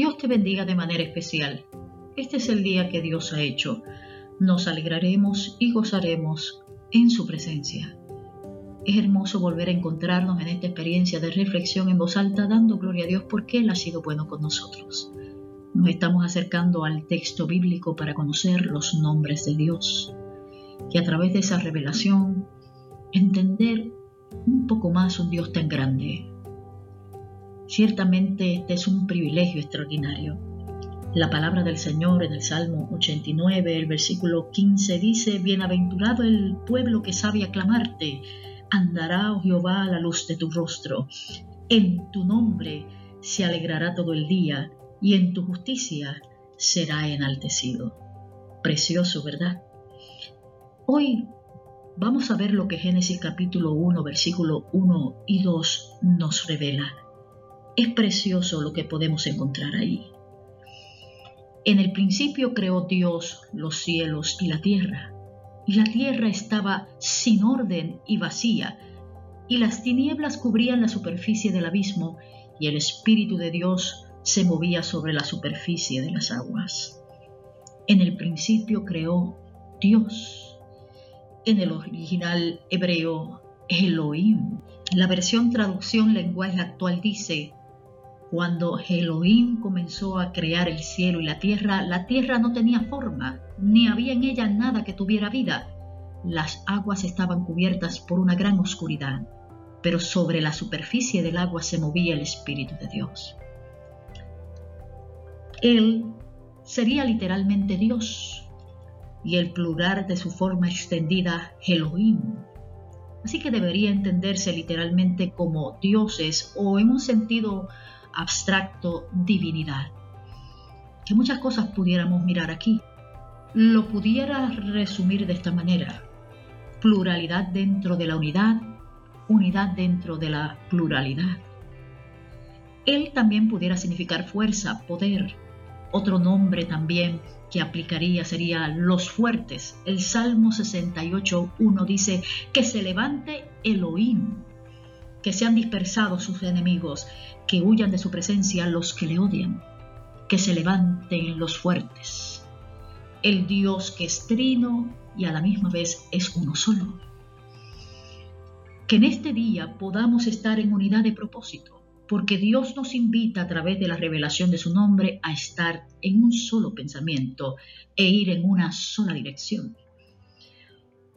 Dios te bendiga de manera especial. Este es el día que Dios ha hecho. Nos alegraremos y gozaremos en su presencia. Es hermoso volver a encontrarnos en esta experiencia de reflexión en voz alta, dando gloria a Dios porque Él ha sido bueno con nosotros. Nos estamos acercando al texto bíblico para conocer los nombres de Dios y a través de esa revelación entender un poco más un Dios tan grande. Ciertamente este es un privilegio extraordinario. La palabra del Señor en el Salmo 89, el versículo 15 dice, Bienaventurado el pueblo que sabe aclamarte, andará, oh Jehová, a la luz de tu rostro. En tu nombre se alegrará todo el día y en tu justicia será enaltecido. Precioso, ¿verdad? Hoy vamos a ver lo que Génesis capítulo 1, versículo 1 y 2 nos revela. Es precioso lo que podemos encontrar ahí. En el principio creó Dios los cielos y la tierra y la tierra estaba sin orden y vacía, y las tinieblas cubrían la superficie del abismo, y el Espíritu de Dios se movía sobre la superficie de las aguas. En el principio creó Dios. En el original hebreo, Elohim. La versión traducción lenguaje actual dice, cuando Elohim comenzó a crear el cielo y la tierra, la tierra no tenía forma, ni había en ella nada que tuviera vida. Las aguas estaban cubiertas por una gran oscuridad, pero sobre la superficie del agua se movía el Espíritu de Dios. Él sería literalmente Dios y el plural de su forma extendida Elohim. Así que debería entenderse literalmente como dioses o en un sentido abstracto divinidad. Que muchas cosas pudiéramos mirar aquí. Lo pudiera resumir de esta manera. Pluralidad dentro de la unidad, unidad dentro de la pluralidad. Él también pudiera significar fuerza, poder. Otro nombre también que aplicaría sería los fuertes. El Salmo 68.1 dice que se levante Elohim, que sean dispersados sus enemigos, que huyan de su presencia los que le odian, que se levanten los fuertes. El Dios que es trino y a la misma vez es uno solo. Que en este día podamos estar en unidad de propósito, porque Dios nos invita a través de la revelación de su nombre a estar en un solo pensamiento e ir en una sola dirección.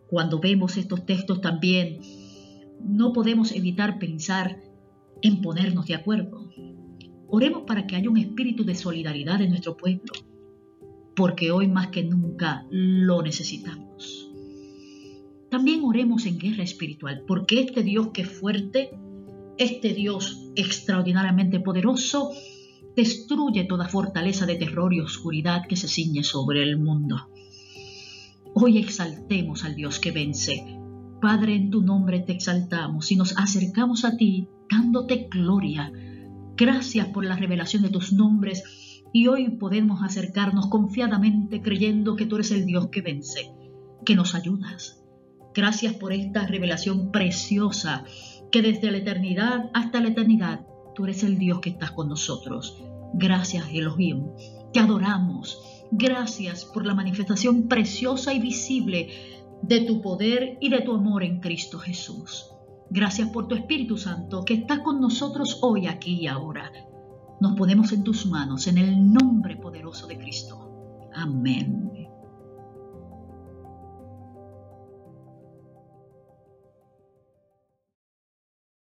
Cuando vemos estos textos también no podemos evitar pensar en ponernos de acuerdo. Oremos para que haya un espíritu de solidaridad en nuestro pueblo, porque hoy más que nunca lo necesitamos. También oremos en guerra espiritual, porque este Dios que es fuerte, este Dios extraordinariamente poderoso, destruye toda fortaleza de terror y oscuridad que se ciñe sobre el mundo. Hoy exaltemos al Dios que vence, Padre, en tu nombre te exaltamos y nos acercamos a ti dándote gloria. Gracias por la revelación de tus nombres y hoy podemos acercarnos confiadamente creyendo que tú eres el Dios que vence, que nos ayudas. Gracias por esta revelación preciosa que desde la eternidad hasta la eternidad tú eres el Dios que estás con nosotros. Gracias Elohim, te adoramos. Gracias por la manifestación preciosa y visible de tu poder y de tu amor en Cristo Jesús. Gracias por tu Espíritu Santo que está con nosotros hoy, aquí y ahora. Nos ponemos en tus manos en el nombre poderoso de Cristo. Amén.